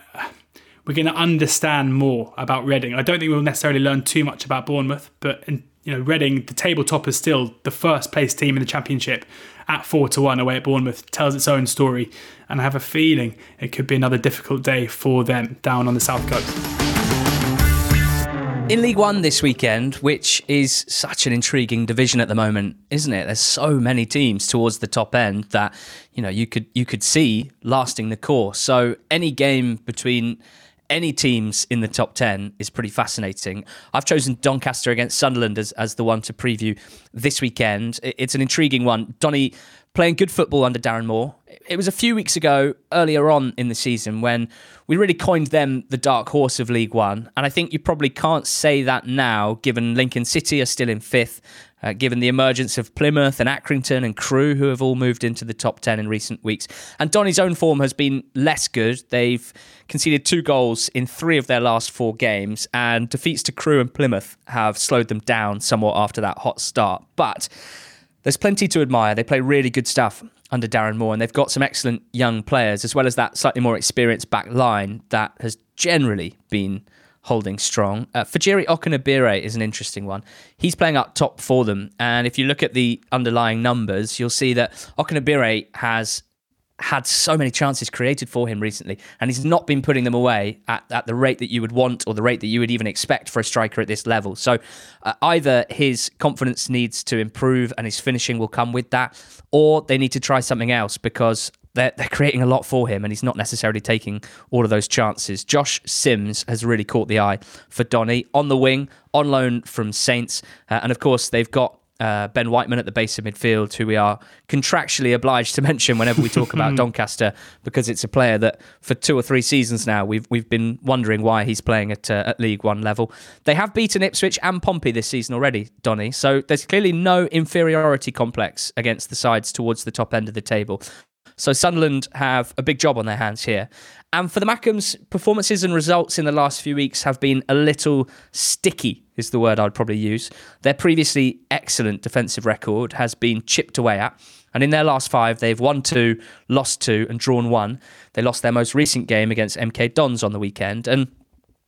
we're gonna understand more about Reading. I don't think we'll necessarily learn too much about Bournemouth, but in, you know, Reading, the tabletop is still the first place team in the championship at four to one away at Bournemouth, tells its own story. And I have a feeling it could be another difficult day for them down on the south coast. In League One this weekend, which is such an intriguing division at the moment, isn't it? There's so many teams towards the top end that you know you could you could see lasting the course. So any game between any teams in the top 10 is pretty fascinating. I've chosen Doncaster against Sunderland as, as the one to preview this weekend. It's an intriguing one. Donny playing good football under Darren Moore. It was a few weeks ago, earlier on in the season, when we really coined them the dark horse of League One. And I think you probably can't say that now, given Lincoln City are still in fifth uh, given the emergence of Plymouth and Accrington and Crewe, who have all moved into the top 10 in recent weeks. And Donny's own form has been less good. They've conceded two goals in three of their last four games, and defeats to Crewe and Plymouth have slowed them down somewhat after that hot start. But there's plenty to admire. They play really good stuff under Darren Moore, and they've got some excellent young players, as well as that slightly more experienced back line that has generally been holding strong. Uh, Fejiri Okenabirhie is an interesting one. He's playing up top for them, and if you look at the underlying numbers, you'll see that Okenabirhie has had so many chances created for him recently, and he's not been putting them away at, at the rate that you would want or the rate that you would even expect for a striker at this level. So uh, either his confidence needs to improve and his finishing will come with that, or they need to try something else because they're, they're creating a lot for him, and he's not necessarily taking all of those chances. Josh Sims has really caught the eye for Donny on the wing, on loan from Saints, uh, and of course they've got uh, Ben Whiteman at the base of midfield, who we are contractually obliged to mention whenever we talk about Doncaster, because it's a player that for two or three seasons now we've we've been wondering why he's playing at uh, at League One level. They have beaten Ipswich and Pompey this season already, Donny. So there's clearly no inferiority complex against the sides towards the top end of the table. So Sunderland have a big job on their hands here. And for the Mackems, performances and results in the last few weeks have been a little sticky, is the word I'd probably use. Their previously excellent defensive record has been chipped away at. And in their last five, they've won two, lost two, and drawn one. They lost their most recent game against MK Dons on the weekend. And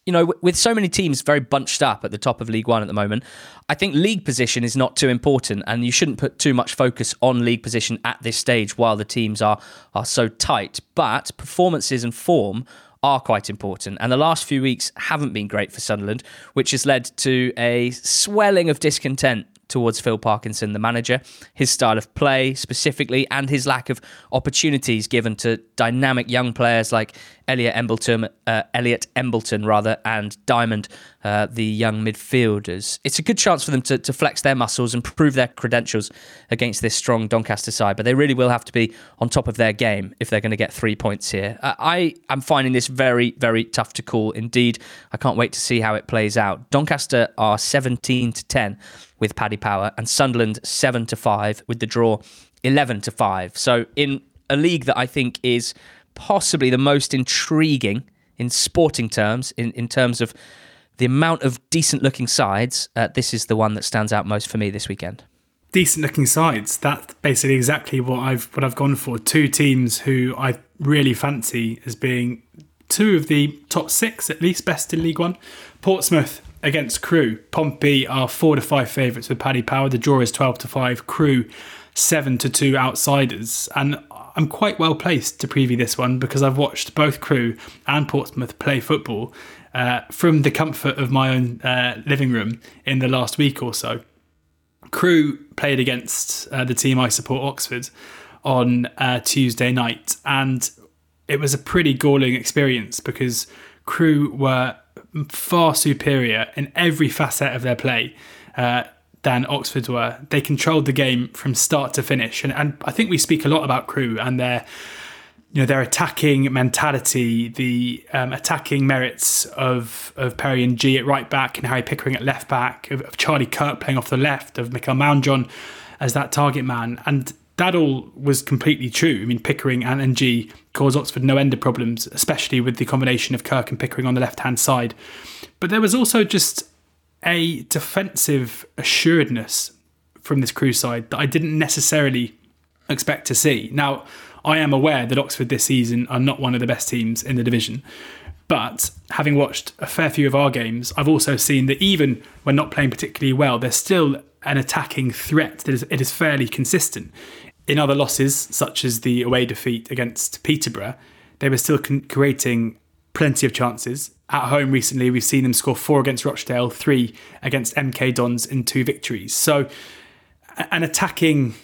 you know, with so many teams very bunched up at the top of League One at the moment, I think league position is not too important, and you shouldn't put too much focus on league position at this stage while the teams are are so tight. But performances and form are quite important, and the last few weeks haven't been great for Sunderland, which has led to a swelling of discontent towards Phil Parkinson, the manager, his style of play specifically, and his lack of opportunities given to dynamic young players like Elliot Embleton, uh, Elliot Embleton rather, and Diamond, uh, the young midfielders. It's a good chance for them to, to flex their muscles and prove their credentials against this strong Doncaster side, but they really will have to be on top of their game if they're going to get three points here. Uh, I am finding this very, very tough to call. Indeed, I can't wait to see how it plays out. Doncaster are 17 to 10 with Paddy Power, and Sunderland 7 to 5 with the draw 11 to 5. So in a league that I think is possibly the most intriguing in sporting terms, in, in terms of the amount of decent looking sides, uh, this is the one that stands out most for me this weekend. Decent looking sides. That's basically exactly what I've what I've gone for. Two teams who I really fancy as being two of the top six, at least best in League One. Portsmouth against Crewe. Pompey are four to five favourites with Paddy Power. The draw is twelve to five. Crewe seven to two outsiders. And I'm quite well placed to preview this one because I've watched both Crewe and Portsmouth play football uh, from the comfort of my own uh, living room in the last week or so. Crewe played against uh, the team I support, Oxford, on uh, Tuesday night, and it was a pretty galling experience because Crewe were far superior in every facet of their play uh, than Oxford were. They controlled the game from start to finish, and, and I think we speak a lot about Crewe and their you know their attacking mentality, the um, attacking merits of of Perry Ng at right back and Harry Pickering at left back, of, of Charlie Kirk playing off the left, of Mikael Mandron as that target man, and that all was completely true. I mean, Pickering and Ng caused Oxford no end of problems, especially with the combination of Kirk and Pickering on the left hand side. But there was also just a defensive assuredness from this Crewe side that I didn't necessarily expect to see. Now, I am aware that Oxford this season are not one of the best teams in the division. But having watched a fair few of our games, I've also seen that even when not playing particularly well, there's still an attacking threat that is, it is fairly consistent. In other losses, such as the away defeat against Peterborough, they were still con- creating plenty of chances. At home recently, we've seen them score four against Rochdale, three against MK Dons in two victories. So, an attacking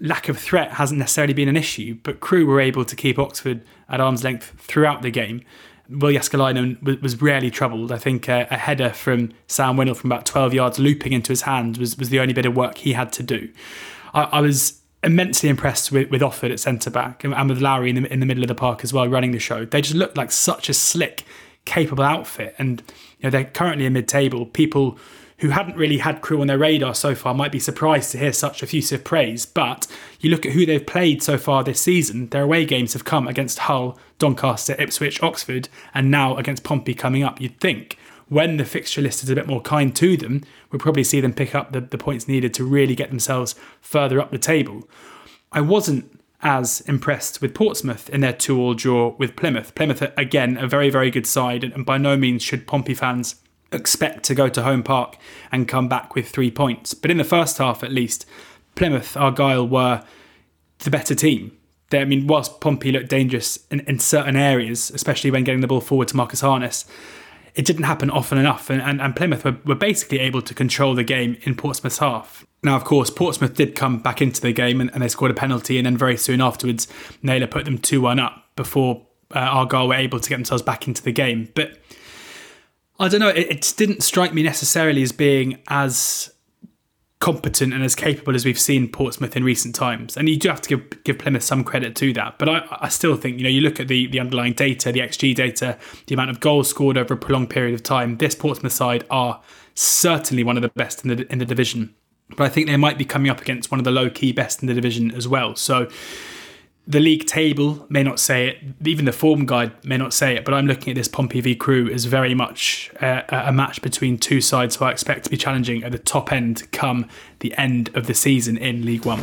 lack of threat hasn't necessarily been an issue, but Crewe were able to keep Oxford at arm's length throughout the game. Will Jääskeläinen was rarely troubled. I think a, a, header from Sam Winnall from about 12 yards looping into his hand was, was the only bit of work he had to do. I, I was immensely impressed with, with Offord at centre back and, and with Lowery in the, in the middle of the park as well, running the show. They just looked like such a slick, capable outfit. And you know they're currently in mid table. People who hadn't really had Crewe on their radar so far might be surprised to hear such effusive praise. But you look at who they've played so far this season, their away games have come against Hull, Doncaster, Ipswich, Oxford, and now against Pompey coming up. You'd think when the fixture list is a bit more kind to them, we'll probably see them pick up the, the points needed to really get themselves further up the table. I wasn't as impressed with Portsmouth in their two-all draw with Plymouth. Plymouth, again, a very, very good side, and by no means should Pompey fans expect to go to home park and come back with three points. But in the first half, at least, Plymouth, Argyle were the better team. They, I mean, whilst Pompey looked dangerous in, in certain areas, especially when getting the ball forward to Marcus Harness, it didn't happen often enough. And, and, and Plymouth were, were basically able to control the game in Portsmouth's half. Now, of course, Portsmouth did come back into the game and, and they scored a penalty. And then very soon afterwards, Naylor put them 2 1 up before uh, Argyle were able to get themselves back into the game. But I don't know, it, it didn't strike me necessarily as being as competent and as capable as we've seen Portsmouth in recent times. And you do have to give, give Plymouth some credit to that. But I, I still think, you know, you look at the, the underlying data, the XG data, the amount of goals scored over a prolonged period of time, this Portsmouth side are certainly one of the best in the in the division. But I think they might be coming up against one of the low key best in the division as well. So the league table may not say it, even the form guide may not say it, but I'm looking at this Pompey v Crewe as very much uh, a match between two sides who I expect to be challenging at the top end come the end of the season in League One.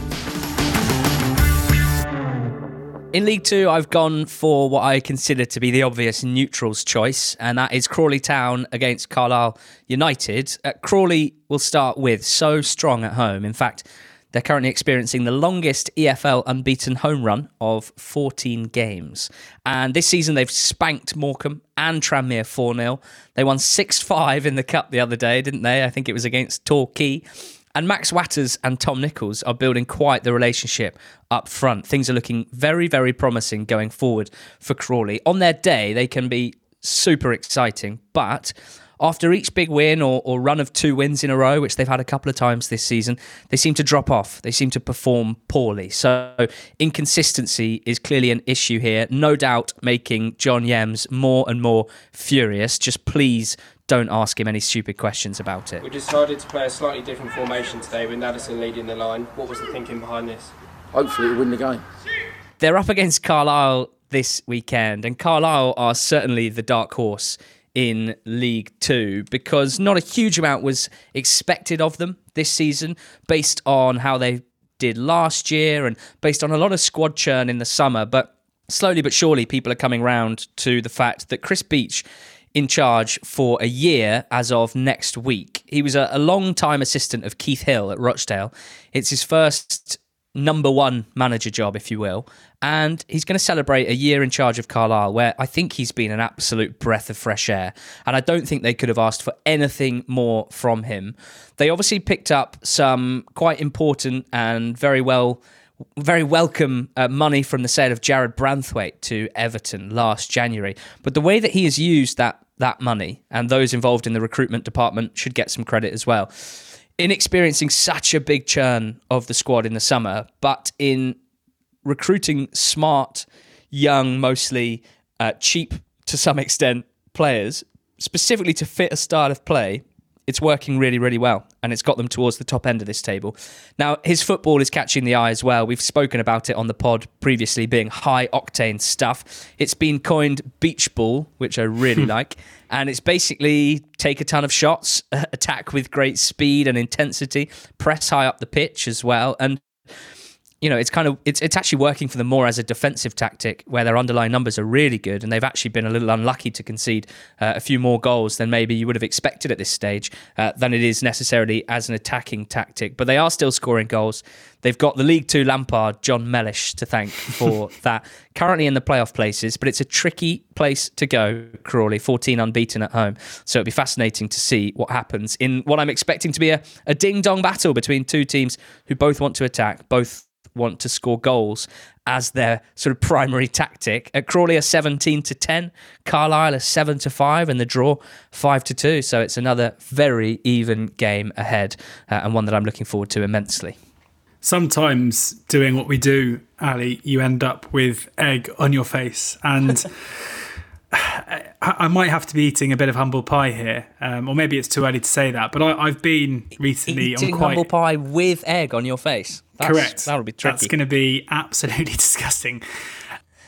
In League Two, I've gone for what I consider to be the obvious neutrals choice, and that is Crawley Town against Carlisle United. Uh, Crawley will start with so strong at home. In fact, they're currently experiencing the longest EFL unbeaten home run of 14 games. And this season, they've spanked Morecambe and Tranmere 4 0. They won 6 5 in the Cup the other day, didn't they? I think it was against Torquay. And Max Watters and Tom Nichols are building quite the relationship up front. Things are looking very, very promising going forward for Crawley. On their day, they can be super exciting, but after each big win or, or run of two wins in a row, which they've had a couple of times this season, they seem to drop off. They seem to perform poorly. So inconsistency is clearly an issue here. No doubt making John Yems more and more furious. Just please don't ask him any stupid questions about it. We decided to play a slightly different formation today with Nadesan leading the line. What was the thinking behind this? Hopefully, we win the game. They're up against Carlisle this weekend, and Carlisle are certainly the dark horse in League Two because not a huge amount was expected of them this season based on how they did last year and based on a lot of squad churn in the summer. But slowly but surely, people are coming round to the fact that Chris Beech in charge for a year as of next week. He was a, a long time assistant of Keith Hill at Rochdale. It's his first number one manager job, if you will. And he's going to celebrate a year in charge of Carlisle, where I think he's been an absolute breath of fresh air. And I don't think they could have asked for anything more from him. They obviously picked up some quite important and very well. Very welcome uh, money from the sale of Jarrad Branthwaite to Everton last January. But the way that he has used that that money and those involved in the recruitment department should get some credit as well in experiencing such a big churn of the squad in the summer, but in recruiting smart, young, mostly uh, cheap to some extent players, specifically to fit a style of play, it's working really, really well. And it's got them towards the top end of this table. Now, his football is catching the eye as well. We've spoken about it on the pod previously being high octane stuff. It's been coined beach ball, which I really like. And it's basically take a ton of shots, attack with great speed and intensity, press high up the pitch as well. And you know, it's kind of it's it's actually working for them more as a defensive tactic where their underlying numbers are really good and they've actually been a little unlucky to concede uh, a few more goals than maybe you would have expected at this stage uh, than it is necessarily as an attacking tactic. But they are still scoring goals. They've got the League Two Lampard, Jon Mellish, to thank for that. Currently in the playoff places, but it's a tricky place to go, Crawley, 14 unbeaten at home. So it'll be fascinating to see what happens in what I'm expecting to be a, a ding dong battle between two teams who both want to attack, both want to score goals as their sort of primary tactic. At Crawley are 17 to 10, Carlisle are 7 to 5 and the draw 5 to 2. So it's another very even game ahead uh, and one that I'm looking forward to immensely. Sometimes doing what we do, Ali, you end up with egg on your face and I might have to be eating a bit of humble pie here, um, or maybe it's too early to say that. But I, have been recently eating on quite humble pie with egg on your face. That's, correct. That would be tricky. That's going to be absolutely disgusting.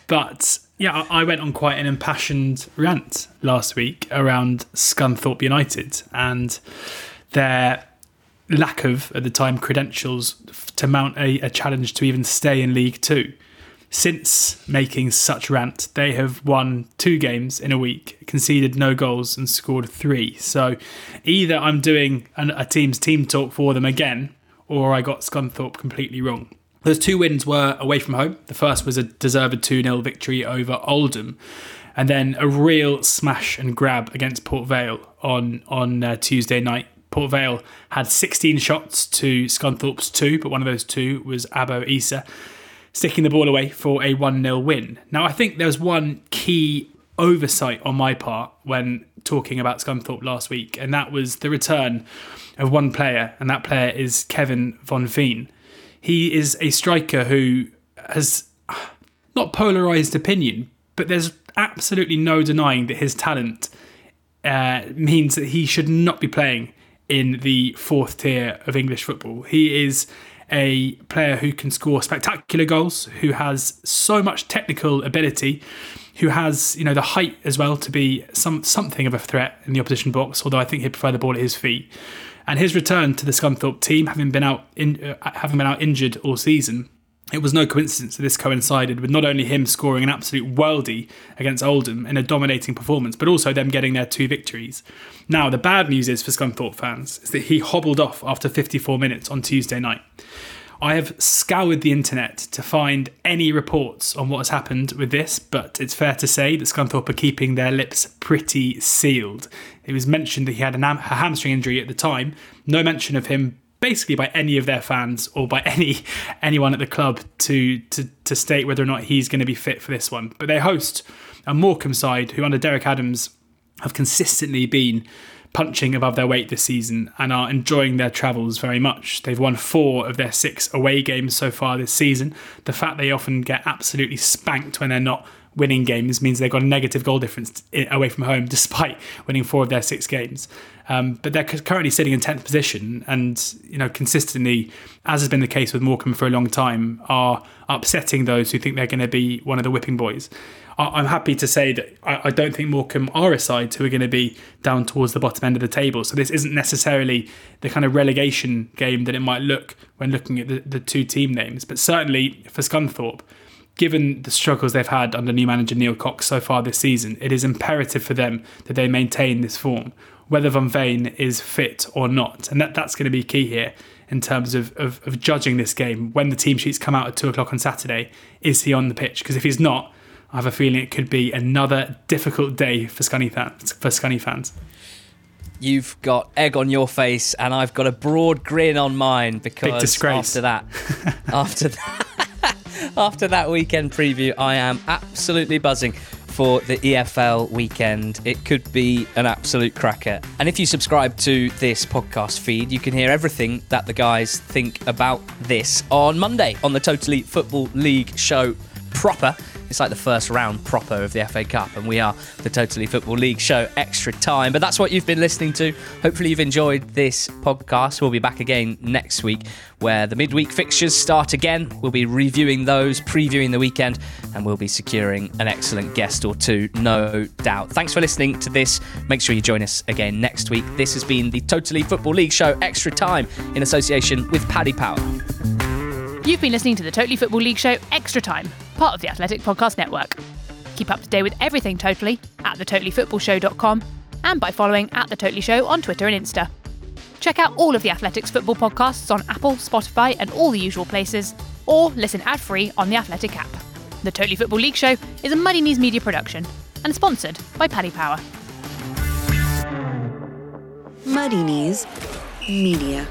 But yeah, I went on quite an impassioned rant last week around Scunthorpe United and their lack of, at the time, credentials to mount a, a challenge to even stay in League Two. Since making such rant, they have won two games in a week, conceded no goals, and scored three. So either I'm doing an, a team's team talk for them again, or I got Scunthorpe completely wrong. Those two wins were away from home. The first was a deserved 2 0 victory over Oldham. and then a real smash and grab against Port Vale on on uh, Tuesday night. Port Vale had 16 shots to Scunthorpe's two, but one of those two was Abo Eisa, sticking the ball away for a 1 0 win. Now, I think there was one key oversight on my part when talking about Scunthorpe last week, and that was the return of one player, and that player is Kevin Van Veen. He is a striker who has not polarised opinion, but there's absolutely no denying that his talent uh, means that he should not be playing in the fourth tier of English football. He is a player who can score spectacular goals, who has so much technical ability, who has you know the height as well to be some something of a threat in the opposition box. Although I think he'd prefer the ball at his feet. And his return to the Scunthorpe team, having been out in, uh, having been out injured all season, it was no coincidence that this coincided with not only him scoring an absolute worldie against Oldham in a dominating performance, but also them getting their two victories. Now, the bad news is for Scunthorpe fans is that he hobbled off after 54 minutes on Tuesday night. I have scoured the internet to find any reports on what has happened with this, but it's fair to say that Scunthorpe are keeping their lips pretty sealed. It was mentioned that he had a hamstring injury at the time. No mention of him basically by any of their fans or by any anyone at the club to to to state whether or not he's going to be fit for this one. But they host a Morecambe side who under Derek Adams have consistently been punching above their weight this season and are enjoying their travels very much. They've won four of their six away games so far this season. The fact they often get absolutely spanked when they're not winning games means they've got a negative goal difference away from home despite winning four of their six games. Um, but they're currently sitting in 10th position and, you know, consistently, as has been the case with Morecambe for a long time, are upsetting those who think they're going to be one of the whipping boys. I'm happy to say that I don't think Morecambe are a side who are going to be down towards the bottom end of the table. So this isn't necessarily the kind of relegation game that it might look when looking at the, the two team names. But certainly for Scunthorpe, given the struggles they've had under new manager Neil Cox so far this season, it is imperative for them that they maintain this form, whether Van Veen is fit or not. And that, that's going to be key here in terms of, of, of judging this game. When the team sheets come out at two o'clock on Saturday, is he on the pitch? Because if he's not, I have a feeling it could be another difficult day for Scunny fans. For Scunny fans. You've got egg on your face, and I've got a broad grin on mine because after that, after that, after that weekend preview, I am absolutely buzzing for the EFL weekend. It could be an absolute cracker. And if you subscribe to this podcast feed, you can hear everything that the guys think about this on Monday on the Totally Football League show proper. It's like the first round proper of the FA Cup, and we are the Totally Football League show extra time. But that's what you've been listening to. Hopefully, you've enjoyed this podcast. We'll be back again next week where the midweek fixtures start again. We'll be reviewing those, previewing the weekend, and we'll be securing an excellent guest or two, no doubt. Thanks for listening to this. Make sure you join us again next week. This has been the Totally Football League show extra time in association with Paddy Power. You've been listening to the Totally Football League show Extra Time, part of the Athletic Podcast Network. Keep up to date with everything Totally at thetotallyfootballshow.com and by following at The Totally Show on Twitter and Insta. Check out all of the Athletics football podcasts on Apple, Spotify, and all the usual places, or listen ad free on the Athletic app. The Totally Football League show is a Muddy Knees media production and sponsored by Paddy Power. Muddy Knees Media.